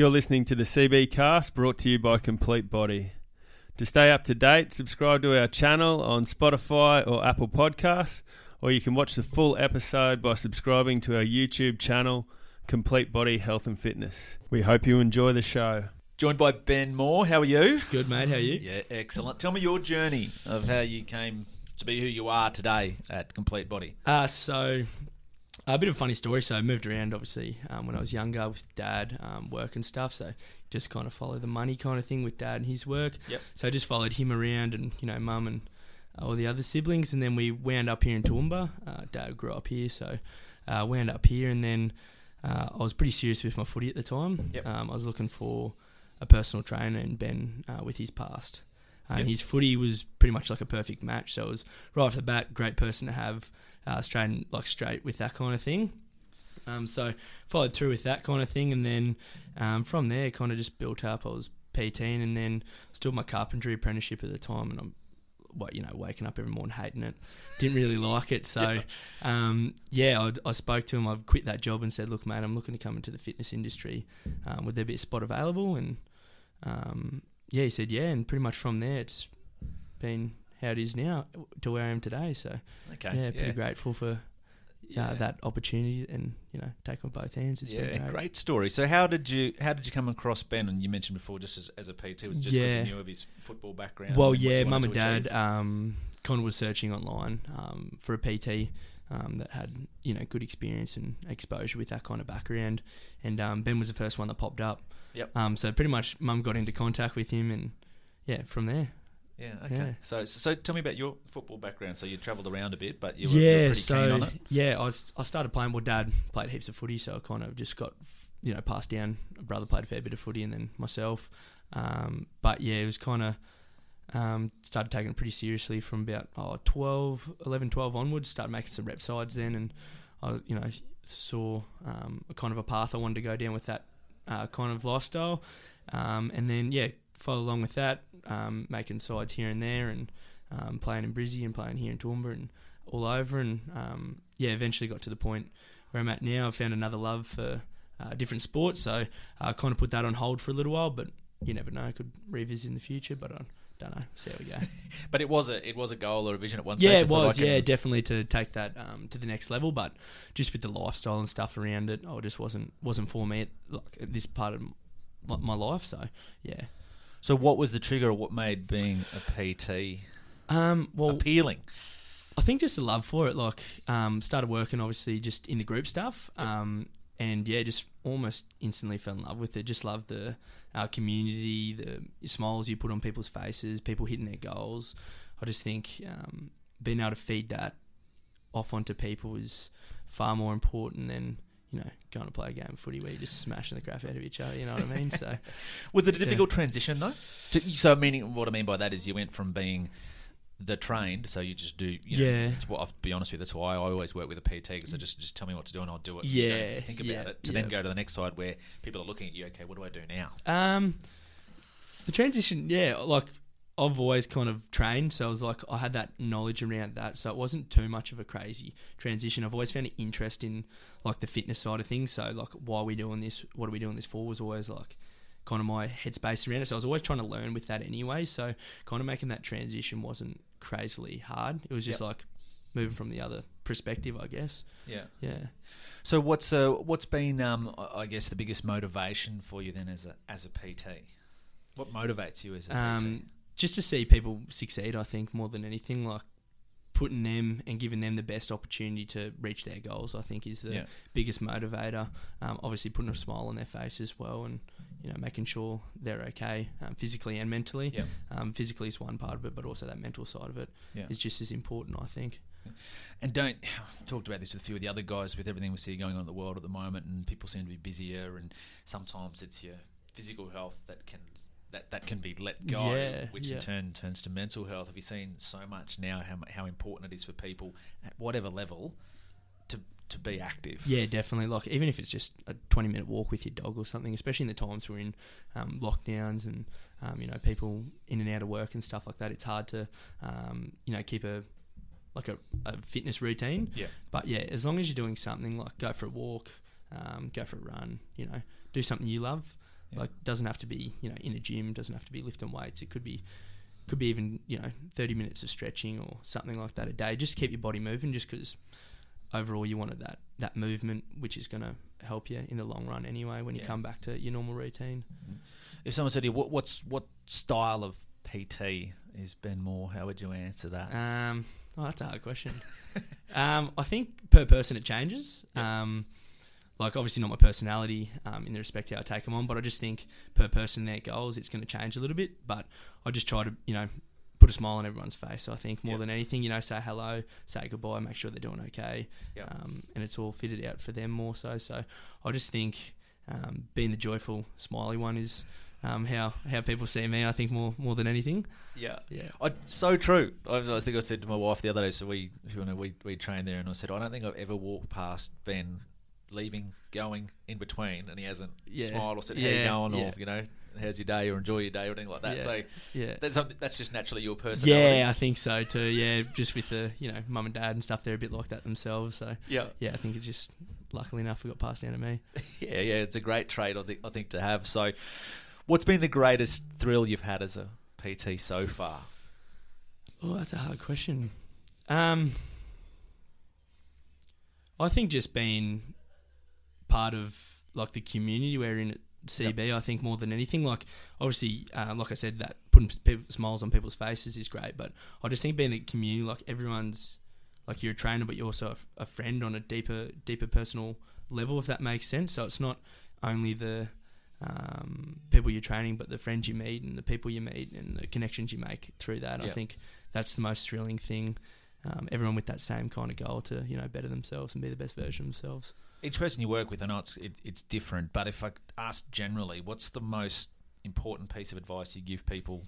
You're listening to the CB Cast brought to you by Complete Body. To stay up to date, subscribe to our channel on Spotify or Apple Podcasts, or you can watch the full episode by subscribing to our YouTube channel, Complete Body Health and Fitness. We hope you enjoy the show. Joined by Ben Moore. How are you? Good, mate. How are you? Yeah, excellent. Tell me your journey of how you came to be who you are today at Complete Body. Uh, so, a bit of a funny story. So, I moved around, obviously, um, when I was younger with dad, um, work and stuff. So, just kind of follow the money kind of thing with dad and his work. Yep. So, I just followed him around and, you know, mum and all the other siblings. And then we wound up here in Toowoomba. Uh, dad grew up here. So, uh, wound up here. And then uh, I was pretty serious with my footy at the time. Yep. Um, I was looking for a personal trainer and Ben uh, with his past. And Yep. his footy was pretty much like a perfect match. So it was right off the bat, great person to have uh, straight and, like straight with that kind of thing. Um, so followed through with that kind of thing, and then um, from there, kind of just built up. I was PT, and then I still my carpentry apprenticeship at the time, and I'm what you know waking up every morning hating it. Didn't really like it, so um, yeah, I'd, I spoke to him. I've quit that job and said, look, mate, I'm looking to come into the fitness industry. Um, would there be a spot available? And um, yeah, he said yeah, and pretty much from there, it's been how it is now to where I am today. So Okay. yeah, pretty grateful for uh, Yeah. that opportunity and you know take on both hands. It's yeah, been great. great. story. So how did you how did you come across Ben? And you mentioned before, just as, as a PT, was just because Yeah. you knew of his football background. Well, and what he yeah, mum and dad um, was searching online um, for a PT um, that had you know good experience and exposure with that kind of background, and um, Ben was the first one that popped up. Yep. Um, so pretty much, mum got into contact with him, and yeah, from there. Yeah. Okay. yeah. So so tell me about your football background. So you travelled around a bit, but you were, you were yeah, pretty so keen on it. yeah, I was I started playing. Well, dad played heaps of footy, so I kind of just got you know passed down. A brother played a fair bit of footy, and then myself. Um, but yeah, it was kind of um, started taking it pretty seriously from about oh, 12, 11, 12 onwards. Started making some rep sides then, and I you know saw um, a kind of a path I wanted to go down with that uh, kind of lifestyle. Um, and then yeah, follow along with that, um, making sides here and there, and um, playing in Brizzy and playing here in Toowoomba and all over. And um, yeah, eventually got to the point where I'm at now. I've found another love for uh, different sports, so I kind of put that on hold for a little while. But you never know; I could revisit in the future. But I don't know. See how we go. But it was a it was a goal or a vision at one stage. yeah, it I thought I was. Yeah, definitely to take that um, to the next level. But just with the lifestyle and stuff around it, I just wasn't wasn't for me at, like, at this part of my, my life. So yeah. So what was the trigger? or What made being a PT Um, well, appealing? I think just the love for it. Like, um, started working obviously just in the group stuff, um, and yeah, just almost instantly fell in love with it. Just loved the uh, community, the smiles you put on people's faces, people hitting their goals. I just think um, being able to feed that off onto people is far more important than you know going to play a game of footy where you're just smashing the crap out of each other. You know what I mean? So Was it a Yeah. difficult transition though? To, so meaning what I mean by that is you went from being the trained, so you just do. You know, Yeah. That's what I'll be honest with. you, That's why I always work with a PT because they just just tell me what to do and I'll do it. Yeah, think about yeah, it. To yeah. then go to the next side where people are looking at you. Okay, what do I do now? Um, the transition, yeah, like I've always kind of trained, so I was like I had that knowledge around that, so it wasn't too much of a crazy transition. I've always found an interest in like the fitness side of things, so like why are we doing this? What are we doing this for? Was always like kind of my headspace around it. So I was always trying to learn with that anyway. So kind of making that transition wasn't crazily hard. It was just Yep. like moving from the other perspective, I guess. Yeah. Yeah. So what's uh, what's been um, I guess the biggest motivation for you then as a as a PT? What motivates you as a um, just to see people succeed. I think more than anything, like putting them and giving them the best opportunity to reach their goals. I think is the Yeah. biggest motivator. Um, obviously, putting a smile on their face as well, and you know making sure they're okay um, physically and mentally. Yeah. Um, physically is one part of it, but also that mental side of it is Yeah. just as important. I think. And don't I've talked about this with a few of the other guys with everything we see going on in the world at the moment, and people seem to be busier, and sometimes it's your physical health that can that, that can be let go, Yeah, which yeah. in turn turns to mental health. Have you seen so much now how how important it is for people at whatever level to to be active? Yeah, definitely. Like even if it's just a twenty minute walk with your dog or something, especially in the times we're in um, lockdowns and um, you know people in and out of work and stuff like that, it's hard to um, you know keep a like a, a fitness routine. Yeah. But yeah, as long as you're doing something like go for a walk, um, go for a run, you know, do something you love. Yeah. Like doesn't have to be you know in a gym, doesn't have to be lifting weights. It could be could be even you know 30 minutes of stretching or something like that a day. Just keep your body moving, just because overall you wanted that that movement, which is going to help you in the long run anyway when you Yeah. come back to your normal routine. If someone said to you, what, what's what style of PT is Ben Moore? How would you answer that? Um, oh, that's a hard question. um, I think per person it changes. Um, like obviously not my personality um, in the respect how I take them on, but I just think per person their goals it's going to change a little bit. But I just try to you know put a smile on everyone's face. I think more Yep. than anything, you know, say hello, say goodbye, make sure they're doing okay, Yep. um, and it's all fitted out for them more so. So I just think um, being the joyful, smiley one is. Um, how how people see me, I think more more than anything. yeah. Yeah, I, so true. I, I think I said to my wife the other day. So we, you know, we we trained there, and I said I don't think I've ever walked past Ben leaving, going in between, and he hasn't Yeah. smiled or said how you Yeah, going, yeah. or you know, how's your day, or enjoy your day, or anything like that. Yeah. So yeah. that's that's just naturally your personality. Yeah, I think so too. Yeah, just with the you know mum and dad and stuff, they're a bit like that themselves. So yeah, yeah, I think it's just luckily enough it got passed down to me. yeah, yeah. It's a great trait, I think, I think to have. So, what's been the greatest thrill you've had as a PT so far? Oh, that's a hard question. Um, I think just being part of like the community we're in at CB. I think more than anything, like obviously, uh, like I said, that putting people, smiles on people's faces is great. But I just think being the community, like everyone's, like you're a trainer, but you're also a, a friend on a deeper, deeper personal level, if that makes sense. So it's not only the um, people you're training, but the friends you meet and the people you meet and the connections you make through that. I think that's the most thrilling thing. Um, everyone with that same kind of goal to you know better themselves and be the best version of themselves. Each person you work with, I know it's it, it's different, but if I ask generally, what's the most important piece of advice you give people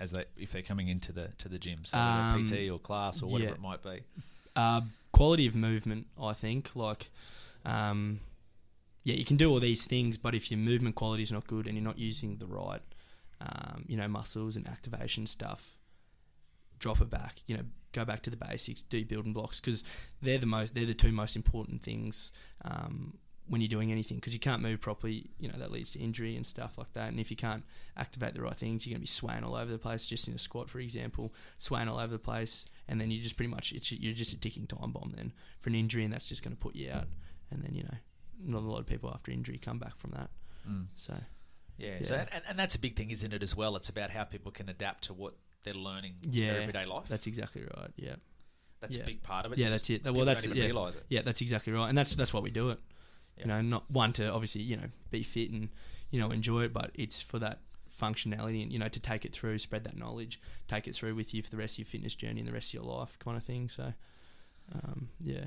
as they if they're coming into the to the gym, so Um, PT or class or whatever yeah. it might be? Uh, quality of movement, I think. Like, um, yeah, you can do all these things, but if your movement quality is not good and you're not using the right, um, you know, muscles and activation stuff, drop it back. You know, go back to the basics. Do building blocks because they're the most. They're the two most important things um, when you're doing anything. Because you can't move properly, you know, that leads to injury and stuff like that. And if you can't activate the right things, you're going to be swaying all over the place. Just in a squat, for example, swaying all over the place, and then you just pretty much it's, you're just a ticking time bomb then for an injury, and that's just going to put you out. And then you know, not a lot of people after injury come back from that. Mm. So Yeah, so and, and that's a big thing, isn't it? As well, it's about how people can adapt to what they're learning in Yeah, their everyday life. that's exactly right. Yeah. That's yeah. a big part of it. Yeah, that's just- it. Well, that's don't even yeah. realise it. Yeah, that's exactly right, and that's that's why we do it. Yeah. You know, not one to obviously you know be fit and you know enjoy it, but it's for that functionality and you know to take it through, spread that knowledge, take it through with you for the rest of your fitness journey and the rest of your life, kind of thing. So, um, yeah,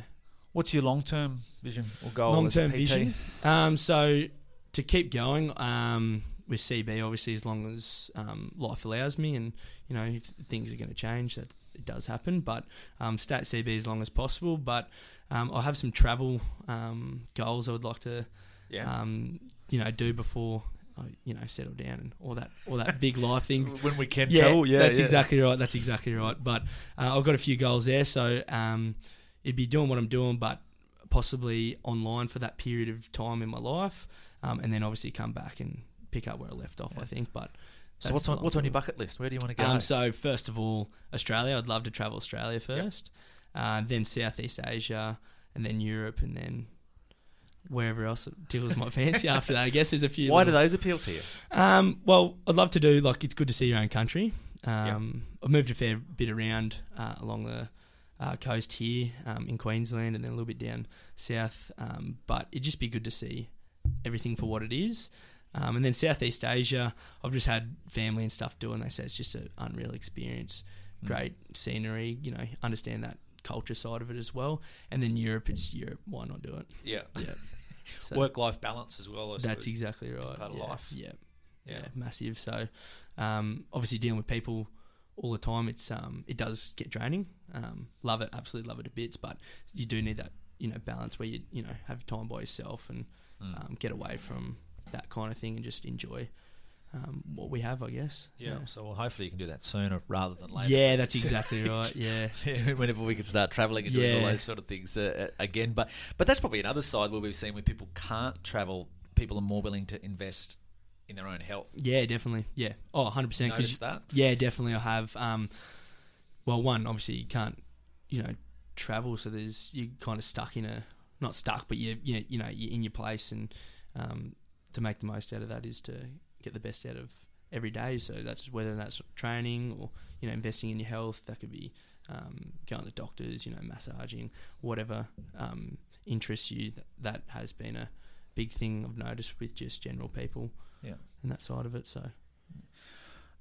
What's your long term vision or goal? Long term vision. Um, so to keep going um, with CB, obviously, as long as um, life allows me, and you know if things are going to change, that it does happen. But um, stay at CB as long as possible. But um, I have some travel um, goals I would like to, Yeah. um, you know, do before. I, you know, settle down and all that, all that big life things when we can yeah, travel, yeah, that's yeah. exactly right. That's exactly right. But uh, I've got a few goals there, so um, it'd be doing what I'm doing, but possibly online for that period of time in my life, um, and then obviously come back and pick up where I left off. Yeah. I think, but So what's on what's on your bucket list? Where do you want to go? Um, so first of all, Australia. I'd love to travel Australia first, uh, then Southeast Asia, and then Europe, and then wherever else it tickles my fancy. After that, I guess there's a few. Why do those appeal to you? um, well, I'd love to do like it's good to see your own country. Um, I've moved a fair bit around uh, along the uh, coast here um, in Queensland and then a little bit down south. Um, but it'd just be good to see everything for what it is. Um, and then Southeast Asia, I've just had family and stuff do, and they say it's just an unreal experience. Mm. Great scenery, you know, understand that culture side of it as well. And then Europe, it's Europe. Why not do it? Yeah. Yeah. So- Work life balance as well. I that's exactly right. part of yeah. life. Yeah. yeah, Yeah. massive. So, um, obviously dealing with people all the time, it's um, it does get draining. Um, love it, absolutely love it to bits, but you do need that you know balance where you you know have time by yourself and Mm. um, get away from that kind of thing and just enjoy um, what we have, I guess. yeah. So well, hopefully you can do that sooner rather than later. Yeah, that's exactly right. Yeah. Whenever we can start traveling and doing all those sort of things uh, uh, again, but but that's probably another side where we've seen where people can't travel. People are more willing to invest in their own health. Yeah, definitely. Yeah. Oh, 100 percent. Notice that? Yeah, definitely. I have. Um, well, one obviously you can't, you know, travel, so there's you're kind of stuck in a not stuck, but you you you know you're in your place, and um, to make the most out of that is to get the best out of every day. So that's whether that's training or you know investing in your health. That could be um, going to the doctors, you know, massaging, whatever um, interests you. That, that has been a big thing I've noticed with just general people. Yeah. and that side of it. So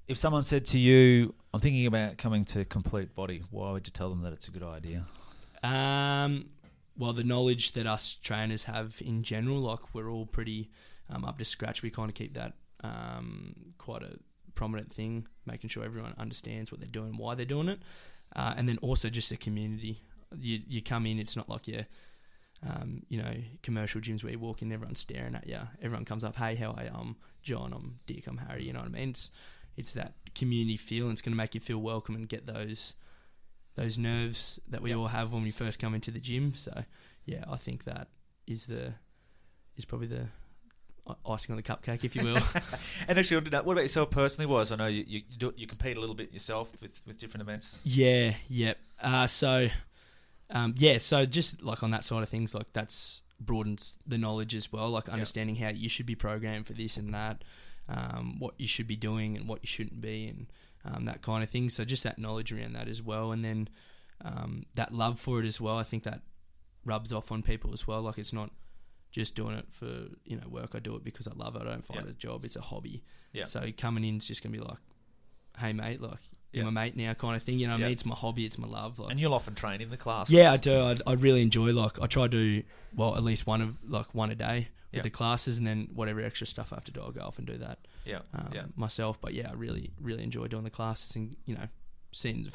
If someone said to you, "I'm thinking about coming to Complete Body," why would you tell them that it's a good idea? Um, well, the knowledge that us trainers have in general, like we're all pretty um, up to scratch. We kind of keep that um, quite a prominent thing, making sure everyone understands what they're doing, why they're doing it, uh, and then also just the community. You you come in, it's not like your um, you know commercial gyms where you walk in, everyone's staring at you. Everyone comes up, hey, how are you? I'm John. I'm Dick. I'm Harry. You know what I mean? It's it's that community feel, and it's going to make you feel welcome and get those those nerves that we Yep. all have when we first come into the gym. So yeah, I think that is the is probably the icing on the cupcake, if you will. and actually, what about yourself personally? Was I know you you, do, you compete a little bit yourself with, with different events. yeah, yep. Uh, so um, yeah, so just like on that side of things, like that's broadens the knowledge as well, like understanding how you should be programmed for this and that, um, what you should be doing and what you shouldn't be, and um, that kind of thing. So just that knowledge around that as well, and then um, that love for it as well. I think that rubs off on people as well. Like it's not just doing it for you know work. I do it because I love it. I don't find it a job. It's a hobby. Yeah. So coming in is just gonna be like, hey mate, like you're Yeah. my mate now, kind of thing. You know Yeah. I mean? It's my hobby. It's my love. Like And you'll often train in the class. yeah, I do. I, I really enjoy like I try to do well at least one of like one a day with the classes, and then whatever extra stuff I have to do, I'll go off and do that yeah, um, yeah. myself. But yeah, I really really enjoy doing the classes and you know seeing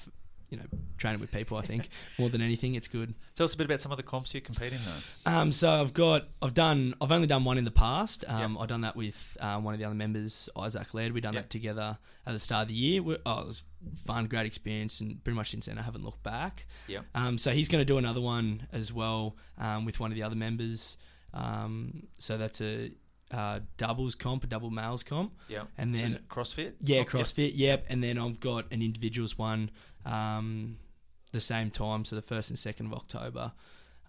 you know training with people. I think more than anything, it's good. Tell us a bit about some of the comps you compete in, though. Um, so I've got, I've done, I've only done one in the past. Um, I've done that with um, one of the other members, Isaac Laird. We done Yep. that together at the start of the year. We, oh, it was fun, great experience, and pretty much since then I haven't looked back. Yep. Um, so he's going to do another one as well um, with one of the other members. Um, so that's a uh, doubles comp, a double males comp, Yeah. and Is then it CrossFit? yeah, CrossFit. Yep. And then I've got an individuals one um, the same time, so the first and second of October.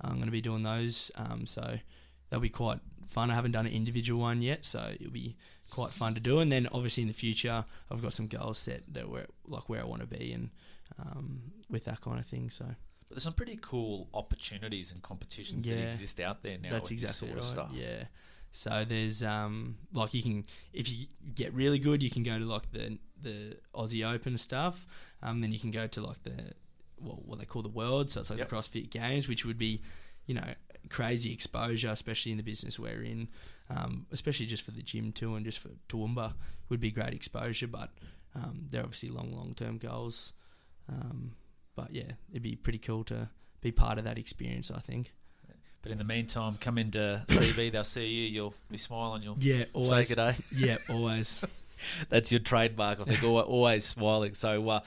I'm going to be doing those. Um, so they'll be quite fun. I haven't done an individual one yet, so it'll be quite fun to do. And then obviously in the future, I've got some goals set that where like where I want to be and um, with that kind of thing. So But there's some pretty cool opportunities and competitions that exist out there now. that's exactly sort right. of stuff. Yeah. So there's um like you can if you get really good, you can go to like the the Aussie Open stuff. Um, then you can go to like the well, what they call the World. So it's like Yep. the CrossFit Games, which would be you know crazy exposure, especially in the business we're in. Um, especially just for the gym too, and just for Toowoomba would be great exposure. But um, they're obviously long, long term goals. Um, but yeah, it'd be pretty cool to be part of that experience. I think. But in the meantime, come into CB, they'll see you, you'll be smiling, you'll Yeah, always. say good day. Yeah, always. That's your trademark, I think, always smiling. So, uh,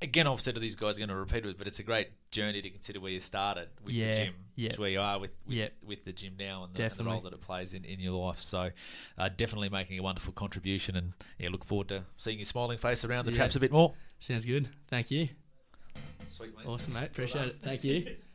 again, I've said to these guys, I'm going to repeat it, but it's a great journey to consider where you started with Yeah, the gym, yeah. where you are with with, Yeah. with the gym now and the, and the role that it plays in, in your life. So, uh, definitely making a wonderful contribution, and yeah, look forward to seeing your smiling face around the Yeah. traps a bit more. Sounds good. Thank you. Sweet, mate. Awesome, mate. Appreciate it. Thank you.